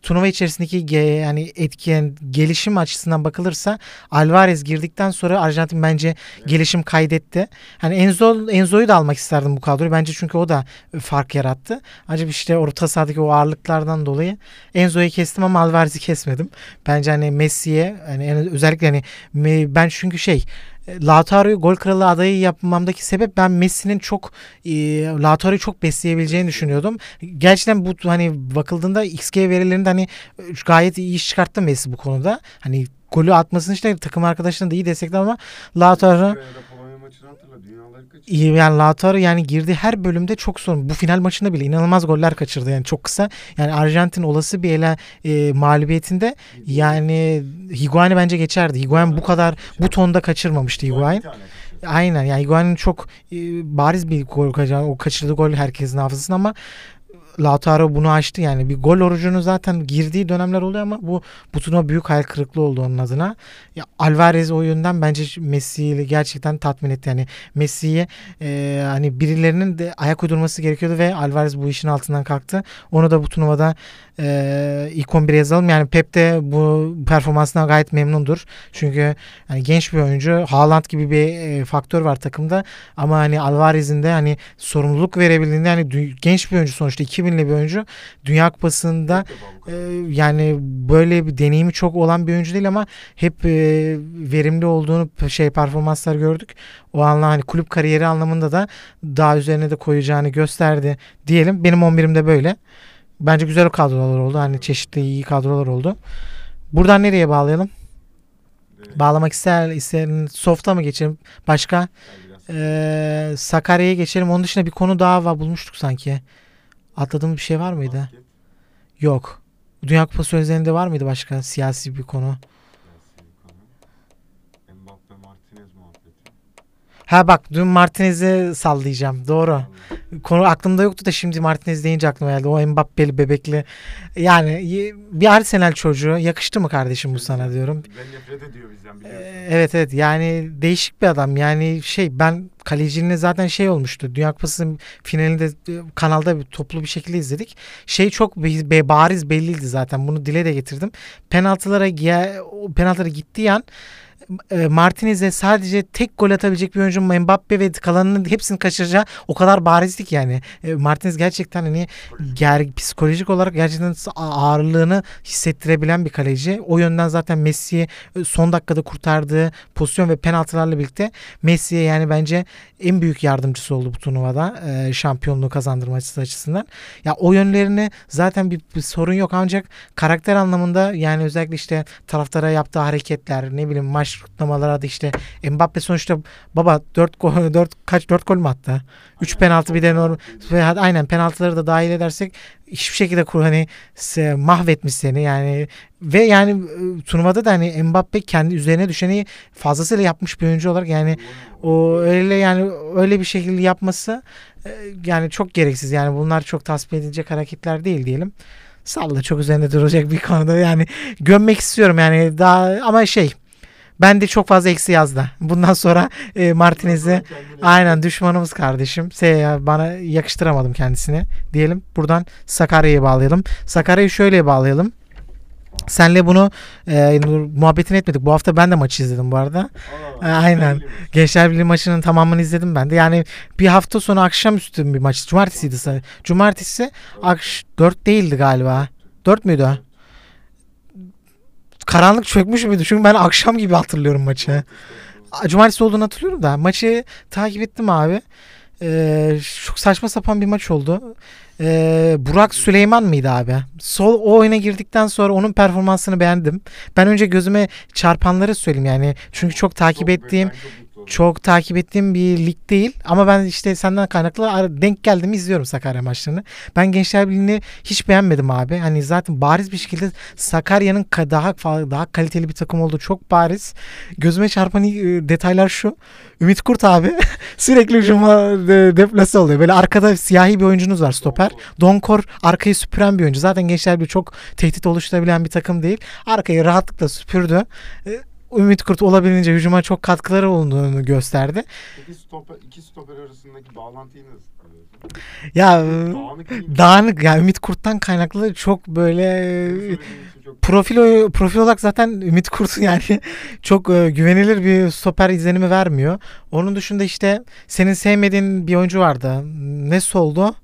turnuva içerisindeki ge, yani etkiyen gelişim açısından bakılırsa Alvarez girdikten sonra Arjantin bence gelişim kaydetti. Hani Enzo Enzo'yu da almak isterdim bu kadroyu. Bence çünkü o da fark yarattı. Ancak işte orta sahadaki o ağırlıklardan dolayı Enzo'yu kestim ama Alvarez'i kesmedim. Bence hani Messi'ye hani özellikle hani ben çünkü şey Lautaro'yu gol kralı adayı yapmamdaki sebep ben Messi'nin çok e, Lautaro'yu çok besleyebileceğini düşünüyordum. Gerçekten bu hani bakıldığında XG verilerinde hani gayet iyi iş çıkarttı Messi bu konuda. Hani golü atmasını işte takım arkadaşlarını da iyi destekledi ama Lautaro iyi yani Lautaro yani girdiği her bölümde çok sorun. Bu final maçında bile inanılmaz goller kaçırdı yani çok kısa. Yani Arjantin olası bir ele e, mağlubiyetinde yani Higuain'i bence geçerdi. Higuain bu kadar bu tonda kaçırmamıştı Higuain. Aynen yani Higuain'in çok e, bariz bir gol kaçırdı. O kaçırdığı gol herkesin hafızasında ama Lautaro bunu açtı yani bir gol orucunu zaten girdiği dönemler oluyor ama bu bu turnuva büyük hayal kırıklığı oldu onun adına. Ya Alvarez o yönden bence Messi'yi gerçekten tatmin etti. Yani Messi'ye e, hani birilerinin de ayak uydurması gerekiyordu ve Alvarez bu işin altından kalktı. Onu da bu turnuvada e, ilk 11'e yazalım. Yani Pep de bu performansına gayet memnundur. Çünkü hani genç bir oyuncu. Haaland gibi bir e, faktör var takımda. Ama hani Alvarez'in de hani sorumluluk verebildiğinde hani genç bir oyuncu sonuçta 2000'li bir oyuncu. Dünya Kupası'nda e, yani böyle bir deneyimi çok olan bir oyuncu değil ama hep e, verimli olduğunu şey performanslar gördük. O anlamda hani kulüp kariyeri anlamında da daha üzerine de koyacağını gösterdi diyelim. Benim 11'imde böyle. Bence güzel kadrolar oldu. Hani çeşitli iyi kadrolar oldu. Buradan nereye bağlayalım? Evet. Bağlamak ister isteyen soft'a mı geçelim? Başka? Ee, Sakarya'ya geçelim. Onun dışında bir konu daha var bulmuştuk sanki. Atladığım bir şey var mıydı? Basket, Yok. Dünya Kupası özelinde var mıydı başka siyasi bir konu? siyasi bir konu. Mbappe Martinez muhabbeti. Ha bak dün Martinez'i sallayacağım. Doğru. Konu aklımda yoktu da şimdi Martinez deyince aklıma geldi. O Mbappe'li bebekli. Yani bir Arsenal çocuğu. Yakıştı mı kardeşim bu sana diyorum. Ben nefret ediyor bizden Ee, Evet evet yani değişik bir adam. Yani şey ben kaleciliğine zaten şey olmuştu. Dünya Kupası finalinde e, kanalda bir toplu bir şekilde izledik. Şey çok be- bariz belliydi zaten. Bunu dile de getirdim. Penaltılara penaltılara gittiği an e, Martinez'e sadece tek gol atabilecek bir oyuncu Mbappe ve kalanının hepsini kaçıracağı o kadar barizdik yani. E, Martinez gerçekten hani ger psikolojik olarak gerçekten ağırlığını hissettirebilen bir kaleci. O yönden zaten Messi'yi e, son dakikada kurtardığı pozisyon ve penaltılarla birlikte Messi'ye yani bence en büyük yardımcısı oldu bu turnuvada e, şampiyonluğu kazandırması açısından. Ya o yönlerini zaten bir, bir sorun yok ancak karakter anlamında yani özellikle işte taraftara yaptığı hareketler ne bileyim maç kutlamaları da işte Mbappe sonuçta baba 4 gol 4 kaç 4 gol mü attı? 3 penaltı bir de normal aynen penaltıları da dahil edersek hiçbir şekilde kur hani mahvetmiş seni yani ve yani e, turnuvada da hani Mbappe kendi üzerine düşeni fazlasıyla yapmış bir oyuncu olarak yani o öyle yani öyle bir şekilde yapması e, yani çok gereksiz yani bunlar çok tasvip edilecek hareketler değil diyelim. Salla çok üzerinde duracak bir konuda yani gömmek istiyorum yani daha ama şey ben de çok fazla eksi yazdı. Bundan sonra e, Martinez'i aynen düşmanımız kardeşim. Se bana yakıştıramadım kendisine diyelim. Buradan Sakarya'ya bağlayalım. Sakarya'yı şöyle bağlayalım. Senle bunu e, muhabbetini etmedik. Bu hafta ben de maçı izledim bu arada. Aynen. Gençler Birliği maçının tamamını izledim ben de. Yani bir hafta sonu akşamüstü bir maç. Cumartesiydi. Cumartesi akş 4 değildi galiba. 4 müydü? Karanlık çökmüş müydü? Çünkü ben akşam gibi hatırlıyorum maçı. Cumartesi olduğunu hatırlıyorum da maçı takip ettim abi. Ee, çok saçma sapan bir maç oldu. Ee, Burak Süleyman mıydı abi? Sol o oyuna girdikten sonra onun performansını beğendim. Ben önce gözüme çarpanları söyleyeyim yani. Çünkü çok takip ettiğim çok takip ettiğim bir lig değil ama ben işte senden kaynaklı denk geldim izliyorum Sakarya maçlarını. Ben Gençler Birliği'ni hiç beğenmedim abi. Hani zaten bariz bir şekilde Sakarya'nın ka- daha daha kaliteli bir takım olduğu çok bariz. Gözüme çarpan e, detaylar şu. Ümit Kurt abi sürekli hücuma de, deplase oluyor. Böyle arkada siyahi bir oyuncunuz var stoper. Donkor arkayı süpüren bir oyuncu. Zaten Gençler Birliği çok tehdit oluşturabilen bir takım değil. Arkayı rahatlıkla süpürdü. E, Ümit Kurt olabildiğince hücuma çok katkıları olduğunu gösterdi. Peki stoper, iki stoper arasındaki bağlantıyı nasıl? Ya e, Dağınık dağınık ya Ümit Kurt'tan kaynaklı çok böyle profil oy- profil olarak zaten Ümit Kurt yani çok e, güvenilir bir stoper izlenimi vermiyor. Onun dışında işte senin sevmediğin bir oyuncu vardı. Ne soldu?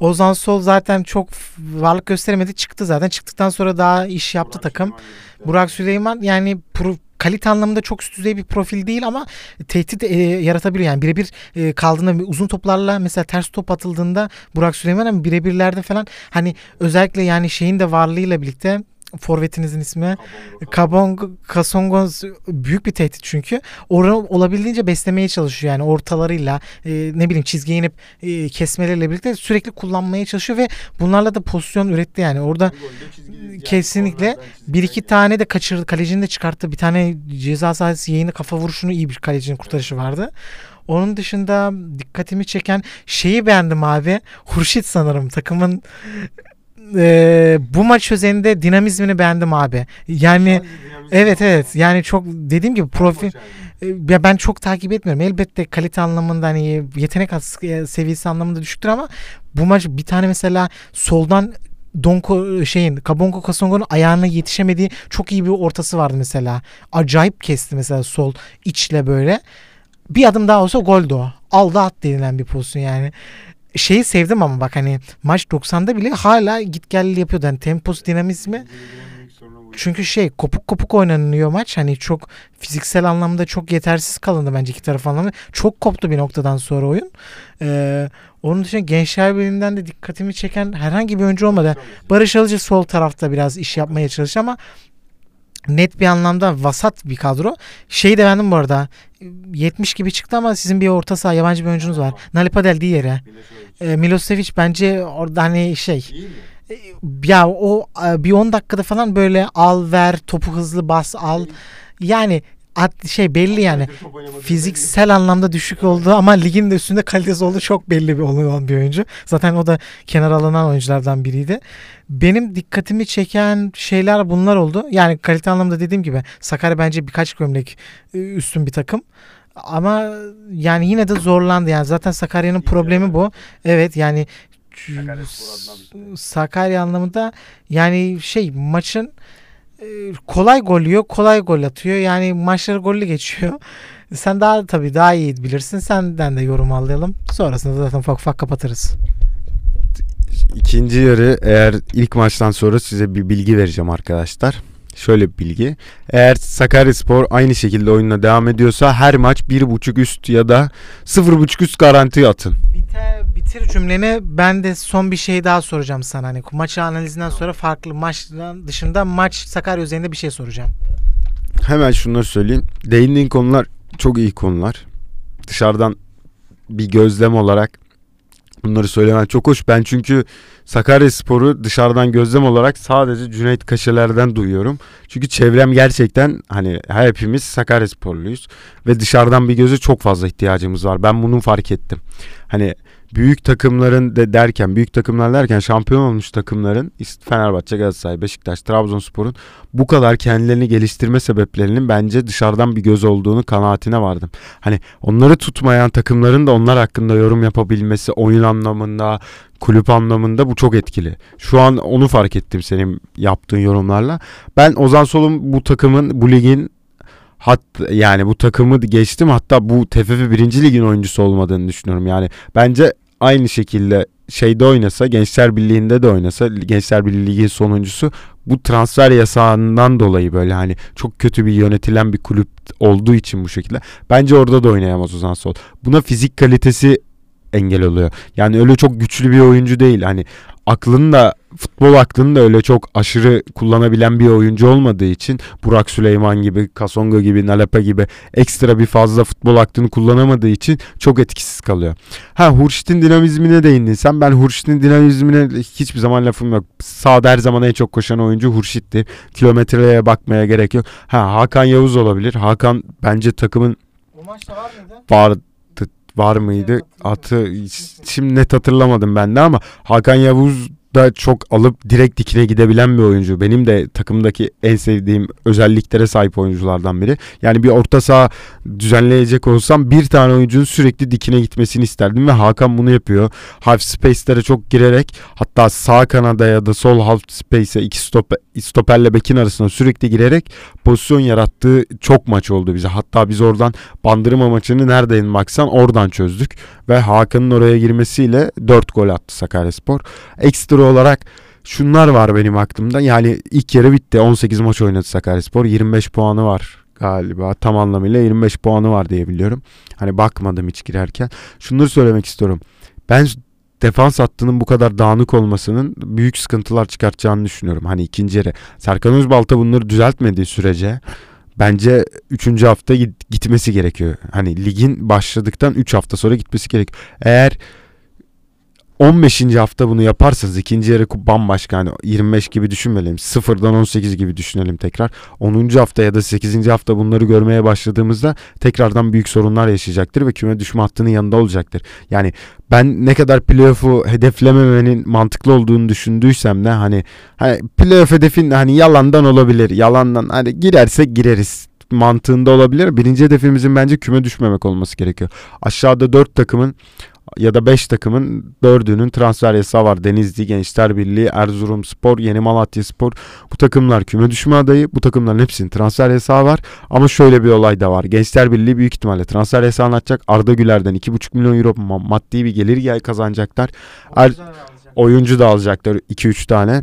Ozan Sol. Zaten çok varlık gösteremedi. Çıktı zaten. Çıktıktan sonra daha iş yaptı Burak takım. Süleyman. Burak Süleyman yani pro- kalite anlamında çok üst düzey bir profil değil ama tehdit e, yaratabiliyor. Yani birebir e, kaldığında uzun toplarla mesela ters top atıldığında Burak Süleyman birebirlerde falan hani özellikle yani şeyin de varlığıyla birlikte forvetinizin ismi Kabong Kasongo büyük bir tehdit çünkü. Onu olabildiğince beslemeye çalışıyor yani ortalarıyla e, ne bileyim çizgiye inip e, kesmeleriyle birlikte sürekli kullanmaya çalışıyor ve bunlarla da pozisyon üretti yani. Orada yani Kesinlikle. bir iki geçti. tane de kaçırdı. Kalecinin de çıkarttı. Bir tane ceza sahası yayını kafa vuruşunu iyi bir kalecinin kurtarışı vardı. Onun dışında dikkatimi çeken şeyi beğendim abi. Hurşit sanırım takımın e, bu maç özelinde dinamizmini beğendim abi. Yani evet evet yani çok dediğim gibi profil Maç yani. e, ya ben çok takip etmiyorum. Elbette kalite anlamında hani yetenek e, seviyesi anlamında düşüktür ama bu maç bir tane mesela soldan Donko şeyin Kabonko Kasongo'nun ayağına yetişemediği çok iyi bir ortası vardı mesela. Acayip kesti mesela sol içle böyle. Bir adım daha olsa goldü o. Aldı at denilen bir pozisyon yani. Şeyi sevdim ama bak hani maç 90'da bile hala git gelli yapıyordu. Yani temposu dinamizmi çünkü şey kopuk kopuk oynanıyor maç. Hani çok fiziksel anlamda çok yetersiz kalındı bence iki taraf anlamda. Çok koptu bir noktadan sonra oyun. Ee, onun dışında Gençler Birliği'nden de dikkatimi çeken herhangi bir oyuncu olmadı. Barış Alıcı sol tarafta biraz iş yapmaya çalıştı ama net bir anlamda vasat bir kadro. Şeyi de beğendim bu arada. 70 gibi çıktı ama sizin bir orta saha yabancı bir oyuncunuz var. Nali Padel diğeri. E, Milosevic bence orada hani şey e, ya o e, bir 10 dakikada falan böyle al ver topu hızlı bas al yani at, şey belli yani fiziksel anlamda düşük oldu ama ligin de üstünde kalitesi olduğu çok belli bir olan bir oyuncu. Zaten o da kenar alınan oyunculardan biriydi. Benim dikkatimi çeken şeyler bunlar oldu. Yani kalite anlamda dediğim gibi Sakarya bence birkaç gömlek e, üstün bir takım. Ama yani yine de zorlandı. Yani zaten Sakarya'nın problemi bu. Evet yani Sakarya anlamında yani şey maçın kolay gol yiyor, kolay gol atıyor. Yani maçları gollü geçiyor. Sen daha tabii daha iyi bilirsin. Senden de yorum alayım. Sonrasında zaten ufak ufak kapatırız. İkinci yarı eğer ilk maçtan sonra size bir bilgi vereceğim arkadaşlar. Şöyle bir bilgi. Eğer Sakaryaspor aynı şekilde oyununa devam ediyorsa her maç 1.5 üst ya da 0.5 üst garanti atın. Bite, bitir cümleni. Ben de son bir şey daha soracağım sana. Hani maçı analizinden sonra farklı maçtan dışında maç Sakarya üzerinde bir şey soracağım. Hemen şunları söyleyeyim. Değindiğin konular çok iyi konular. Dışarıdan bir gözlem olarak bunları söylemen çok hoş. Ben çünkü Sakarya Sporu dışarıdan gözlem olarak sadece Cüneyt Kaşeler'den duyuyorum. Çünkü çevrem gerçekten hani hepimiz Sakarya Sporluyuz ve dışarıdan bir göze çok fazla ihtiyacımız var. Ben bunu fark ettim. Hani büyük takımların de derken büyük takımlar derken şampiyon olmuş takımların Fenerbahçe, Galatasaray, Beşiktaş, Trabzonspor'un bu kadar kendilerini geliştirme sebeplerinin bence dışarıdan bir göz olduğunu kanaatine vardım. Hani onları tutmayan takımların da onlar hakkında yorum yapabilmesi oyun anlamında, kulüp anlamında bu çok etkili. Şu an onu fark ettim senin yaptığın yorumlarla. Ben Ozan Sol'un bu takımın, bu ligin hat yani bu takımı geçtim hatta bu TFF 1. ligin oyuncusu olmadığını düşünüyorum. Yani bence aynı şekilde şeyde oynasa Gençler Birliği'nde de oynasa Gençler Birliği ligin sonuncusu bu transfer yasağından dolayı böyle hani çok kötü bir yönetilen bir kulüp olduğu için bu şekilde bence orada da oynayamaz Ozan Sol. Buna fizik kalitesi engel oluyor. Yani öyle çok güçlü bir oyuncu değil. Hani aklını da futbol aklını da öyle çok aşırı kullanabilen bir oyuncu olmadığı için Burak Süleyman gibi, Kasonga gibi, Nalepe gibi ekstra bir fazla futbol aklını kullanamadığı için çok etkisiz kalıyor. Ha Hurşit'in dinamizmine değindin sen. Ben Hurşit'in dinamizmine hiçbir zaman lafım yok. Sağda her zaman en çok koşan oyuncu Hurşit'ti. Kilometreye bakmaya gerek yok. Ha Hakan Yavuz olabilir. Hakan bence takımın Bu maçta var mıydı? Var var mıydı? Atı şimdi net hatırlamadım ben de ama Hakan Yavuz da çok alıp direkt dikine gidebilen bir oyuncu. Benim de takımdaki en sevdiğim özelliklere sahip oyunculardan biri. Yani bir orta saha düzenleyecek olsam bir tane oyuncunun sürekli dikine gitmesini isterdim ve Hakan bunu yapıyor. Half space'lere çok girerek hatta sağ kanada ya da sol half space'e iki stoper, stoperle bekin arasında sürekli girerek pozisyon yarattığı çok maç oldu bize. Hatta biz oradan bandırma maçını neredeyin baksan oradan çözdük ve Hakan'ın oraya girmesiyle 4 gol attı Sakaryaspor. Ekstra olarak şunlar var benim aklımda. Yani ilk yarı bitti. 18 maç oynadı Sakaryaspor. 25 puanı var galiba. Tam anlamıyla 25 puanı var diye biliyorum. Hani bakmadım hiç girerken. Şunları söylemek istiyorum. Ben defans hattının bu kadar dağınık olmasının büyük sıkıntılar çıkartacağını düşünüyorum. Hani ikinci yarı. Serkan Özbalta bunları düzeltmediği sürece bence 3. hafta gitmesi gerekiyor. Hani ligin başladıktan 3 hafta sonra gitmesi gerekiyor. Eğer 15. hafta bunu yaparsanız ikinci yarı bambaşka hani 25 gibi düşünmeyelim. Sıfırdan 18 gibi düşünelim tekrar. 10. hafta ya da 8. hafta bunları görmeye başladığımızda tekrardan büyük sorunlar yaşayacaktır ve küme düşme hattının yanında olacaktır. Yani ben ne kadar playoff'u hedeflememenin mantıklı olduğunu düşündüysem de hani, hani playoff hedefin hani yalandan olabilir. Yalandan hani girersek gireriz mantığında olabilir. Birinci hedefimizin bence küme düşmemek olması gerekiyor. Aşağıda dört takımın ya da 5 takımın 4'ünün transfer yasağı var. Denizli Gençler Birliği, Erzurum Spor, Yeni Malatya Spor. Bu takımlar küme düşme adayı. Bu takımların hepsinin transfer yasağı var. Ama şöyle bir olay da var. Gençler Birliği büyük ihtimalle transfer yasağı atacak. Arda Güler'den 2,5 milyon euro maddi bir gelir gel kazanacaklar. Er, oyuncu da alacaklar 2-3 tane.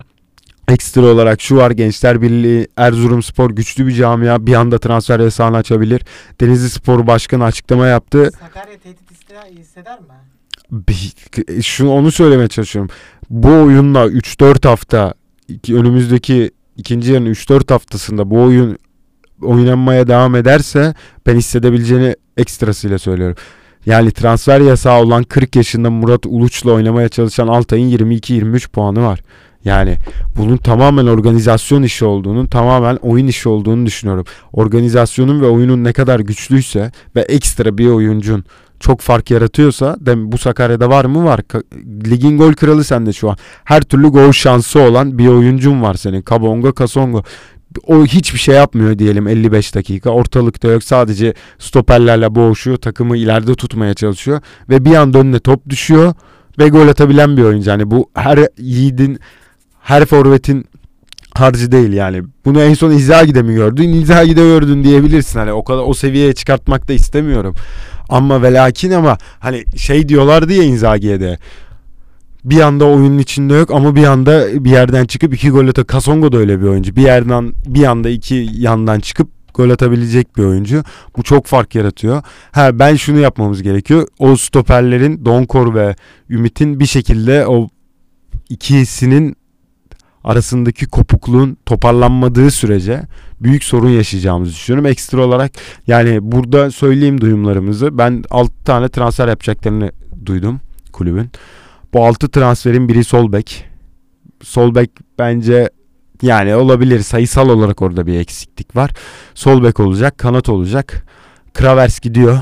Ekstra olarak şu var Gençler Birliği Erzurum Spor güçlü bir camia bir anda transfer yasağını açabilir. Denizli Spor Başkanı açıklama yaptı. Sakarya tehdit hisseder mi? Şunu onu söylemeye çalışıyorum. Bu oyunla 3-4 hafta önümüzdeki ikinci yarının 3-4 haftasında bu oyun oynanmaya devam ederse ben hissedebileceğini ekstrasıyla söylüyorum. Yani transfer yasağı olan 40 yaşında Murat Uluç'la oynamaya çalışan Altay'ın 22-23 puanı var. Yani bunun tamamen organizasyon işi olduğunu, tamamen oyun işi olduğunu düşünüyorum. Organizasyonun ve oyunun ne kadar güçlüyse ve ekstra bir oyuncun çok fark yaratıyorsa dem bu Sakarya'da var mı var. Ligin gol kralı sende şu an. Her türlü gol şansı olan bir oyuncun var senin. Kabonga, Kasongo. O hiçbir şey yapmıyor diyelim 55 dakika. Ortalıkta yok. Sadece stoperlerle boğuşuyor. Takımı ileride tutmaya çalışıyor. Ve bir anda önüne top düşüyor. Ve gol atabilen bir oyuncu. Yani bu her yiğidin her forvetin harcı değil yani. Bunu en son İzzagi'de mi gördün? İzzagi'de gördün diyebilirsin. Hani o kadar o seviyeye çıkartmak da istemiyorum. Ama ve lakin ama hani şey diyorlar diye Inzaghi'ye de bir anda oyunun içinde yok ama bir anda bir yerden çıkıp iki gol ata Kasongo da öyle bir oyuncu. Bir yerden bir anda iki yandan çıkıp gol atabilecek bir oyuncu. Bu çok fark yaratıyor. Ha ben şunu yapmamız gerekiyor. O stoperlerin Donkor ve Ümit'in bir şekilde o ikisinin arasındaki kopukluğun toparlanmadığı sürece büyük sorun yaşayacağımızı düşünüyorum. Ekstra olarak yani burada söyleyeyim duyumlarımızı. Ben 6 tane transfer yapacaklarını duydum kulübün. Bu 6 transferin biri sol bek. Sol bek bence yani olabilir sayısal olarak orada bir eksiklik var. Sol bek olacak, kanat olacak. Kravers gidiyor.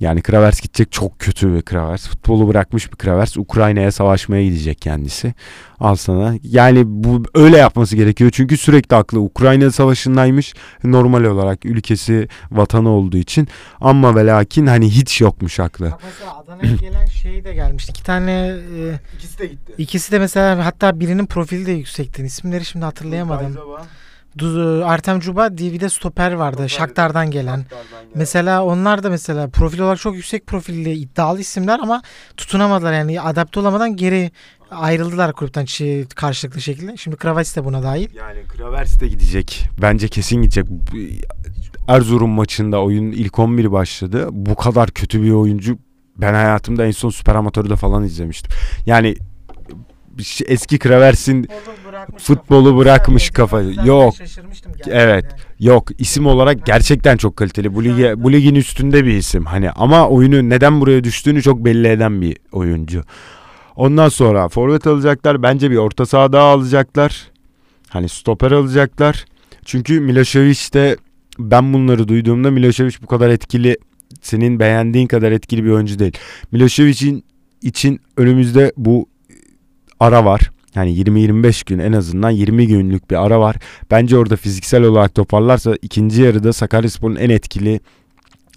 Yani Kravers gidecek çok kötü bir Kravers. Futbolu bırakmış bir Kravers. Ukrayna'ya savaşmaya gidecek kendisi. Al sana. Yani bu öyle yapması gerekiyor. Çünkü sürekli aklı Ukrayna savaşındaymış. Normal olarak ülkesi vatanı olduğu için. Ama ve lakin hani hiç yokmuş aklı. Bak mesela Adana'ya gelen şey de gelmişti. İki tane e, İkisi de gitti. ikisi de mesela hatta birinin profili de yüksekti. İsimleri şimdi hatırlayamadım. Du- Artem Cuba DV'de stoper vardı. Shakhtar'dan gelen. Mesela onlar da mesela profil olarak çok yüksek profilli iddialı isimler ama tutunamadılar yani adapte olamadan geri ayrıldılar kulüpten karşılıklı şekilde. Şimdi Kravats de buna dahil. Yani Kravers de gidecek. Bence kesin gidecek. Erzurum maçında oyunun ilk 11 başladı. Bu kadar kötü bir oyuncu ben hayatımda en son Süper Amatör'de falan izlemiştim. Yani eski Kravers'in Futbolu bırakmış kafayı. Yok. Evet. Yok isim olarak gerçekten çok kaliteli. Bu lige bu ligin üstünde bir isim. Hani ama oyunu neden buraya düştüğünü çok belli eden bir oyuncu. Ondan sonra forvet alacaklar. Bence bir orta saha daha alacaklar. Hani stoper alacaklar. Çünkü Milošević de ben bunları duyduğumda Milošević bu kadar etkili senin beğendiğin kadar etkili bir oyuncu değil. Milošević'in için önümüzde bu ara var. Yani 20-25 gün en azından 20 günlük bir ara var. Bence orada fiziksel olarak toparlarsa ikinci yarıda Sakaryaspor'un en etkili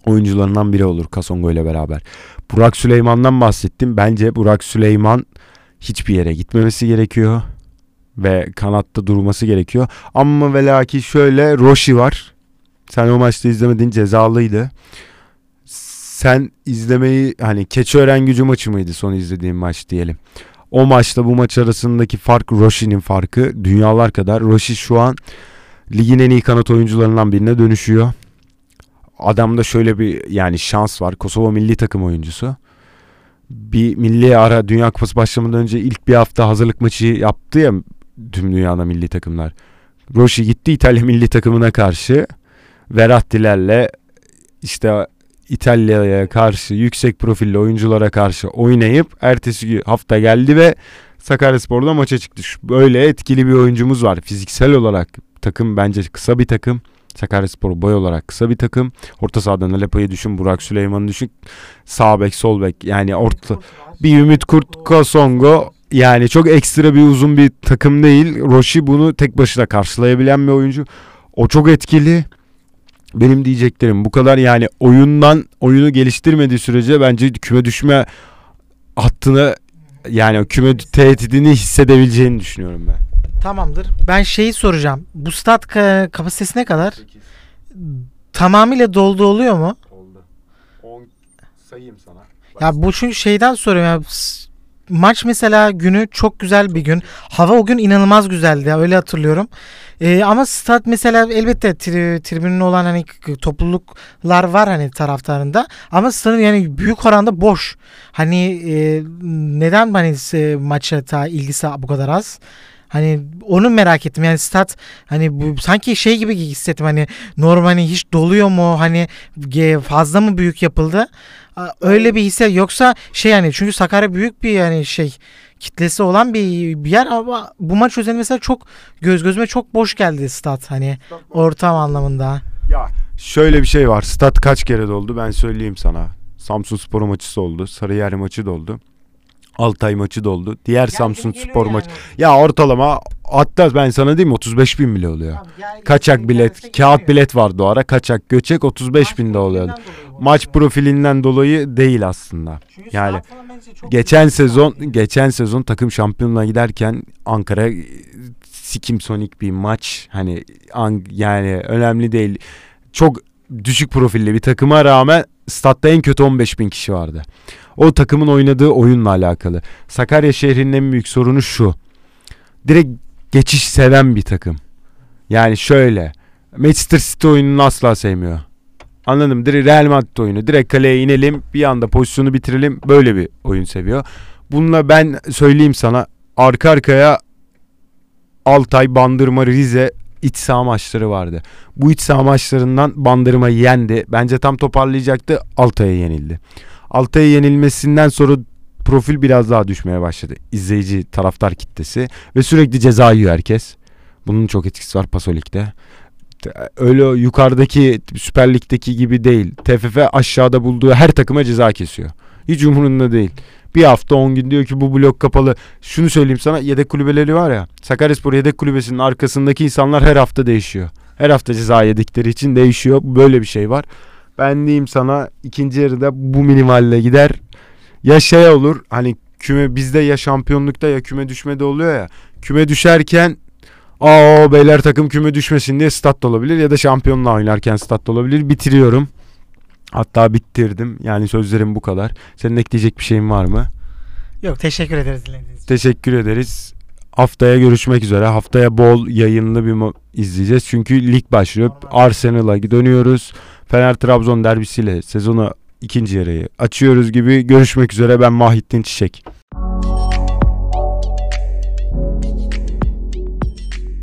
oyuncularından biri olur Kasongo ile beraber. Burak Süleyman'dan bahsettim. Bence Burak Süleyman hiçbir yere gitmemesi gerekiyor. Ve kanatta durması gerekiyor. Ama ve lakin şöyle Roşi var. Sen o maçta izlemedin cezalıydı. Sen izlemeyi hani Keçiören gücü maçı mıydı son izlediğim maç diyelim. O maçla bu maç arasındaki fark Roshi'nin farkı dünyalar kadar. Roshi şu an ligin en iyi kanat oyuncularından birine dönüşüyor. Adamda şöyle bir yani şans var. Kosova milli takım oyuncusu. Bir milli ara Dünya Kupası başlamadan önce ilk bir hafta hazırlık maçı yaptı ya tüm dünyada milli takımlar. Roshi gitti İtalya milli takımına karşı. Verratti'lerle işte İtalya'ya karşı yüksek profilli oyunculara karşı oynayıp ertesi hafta geldi ve Sakaryaspor'da maça çıktı. Böyle etkili bir oyuncumuz var. Fiziksel olarak takım bence kısa bir takım. Sakaryaspor boy olarak kısa bir takım. Orta sahadan Alepa'yı düşün, Burak Süleyman'ı düşün. Sağ bek, sol bek yani orta bir Ümit Kurt, Kosongo yani çok ekstra bir uzun bir takım değil. Roşi bunu tek başına karşılayabilen bir oyuncu. O çok etkili. Benim diyeceklerim bu kadar yani oyundan oyunu geliştirmediği sürece bence küme düşme hattını yani küme tehdidini hissedebileceğini düşünüyorum ben. Tamamdır. Ben şeyi soracağım. Bu stat ka- kapasitesi ne kadar? Tamamıyla doldu oluyor mu? Oldu. 10 sayayım sana. Ya bu çünkü şeyden soruyorum ya. Maç mesela günü çok güzel bir gün. Hava o gün inanılmaz güzeldi. Öyle hatırlıyorum. Ee, ama stat mesela elbette tri, tribünün olan hani topluluklar var hani taraftarında. Ama stadın yani büyük oranda boş. Hani e, neden hani maça ta ilgisi bu kadar az? Hani onu merak ettim. Yani stat hani bu sanki şey gibi hissettim hani normal hani hiç doluyor mu? Hani fazla mı büyük yapıldı? Öyle bir hisse yoksa şey yani çünkü Sakarya büyük bir yani şey kitlesi olan bir, bir yer ama bu maç üzerinde mesela çok göz gözüme çok boş geldi stat hani ortam anlamında. Ya şöyle bir şey var. Stat kaç kere doldu ben söyleyeyim sana. Samsun Spor maçı oldu. Sarıyer maçı doldu. Altay maçı doldu. Diğer Samsun Spor maçı. Ya ortalama hatta ben sana diyeyim 35 bin bile oluyor. Kaçak bilet, kağıt bilet vardı o ara. Kaçak göçek 35 binde oluyordu. Maç profilinden dolayı değil aslında. Yani Geçen sezon geçen sezon takım şampiyonluğa giderken Ankara e, sikim sonik bir maç hani an, yani önemli değil. Çok düşük profilli bir takıma rağmen statta en kötü 15 bin kişi vardı. O takımın oynadığı oyunla alakalı. Sakarya şehrinin en büyük sorunu şu. Direkt geçiş seven bir takım. Yani şöyle. Manchester City oyununu asla sevmiyor. Anladım. Direkt Real Madrid oyunu. Direkt kaleye inelim. Bir anda pozisyonu bitirelim. Böyle bir oyun seviyor. Bununla ben söyleyeyim sana. Arka arkaya Altay, Bandırma, Rize iç saha maçları vardı. Bu iç saha maçlarından Bandırma yendi. Bence tam toparlayacaktı. Altay'a yenildi. Altay'a yenilmesinden sonra profil biraz daha düşmeye başladı. İzleyici taraftar kitlesi ve sürekli ceza yiyor herkes. Bunun çok etkisi var Pasolik'te. Öyle yukarıdaki Süper Lig'deki gibi değil. TFF aşağıda bulduğu her takıma ceza kesiyor. Hiç umurunda değil. Bir hafta 10 gün diyor ki bu blok kapalı. Şunu söyleyeyim sana yedek kulübeleri var ya. Sakaryaspor yedek kulübesinin arkasındaki insanlar her hafta değişiyor. Her hafta ceza yedikleri için değişiyor. Böyle bir şey var. Ben diyeyim sana ikinci yarıda bu minimalle gider. Ya şey olur hani küme bizde ya şampiyonlukta ya küme düşmede oluyor ya. Küme düşerken Aa beyler takım küme düşmesin diye stat olabilir ya da şampiyonla oynarken stat olabilir. Bitiriyorum. Hatta bittirdim. Yani sözlerim bu kadar. Senin ekleyecek bir şeyin var mı? Yok teşekkür ederiz dinlediğiniz için. Teşekkür ederiz. Haftaya görüşmek üzere. Haftaya bol yayınlı bir izleyeceğiz. Çünkü lig başlıyor. Arsenal'a dönüyoruz. Fener Trabzon derbisiyle sezonu ikinci yarıyı açıyoruz gibi. Görüşmek üzere. Ben Mahittin Çiçek.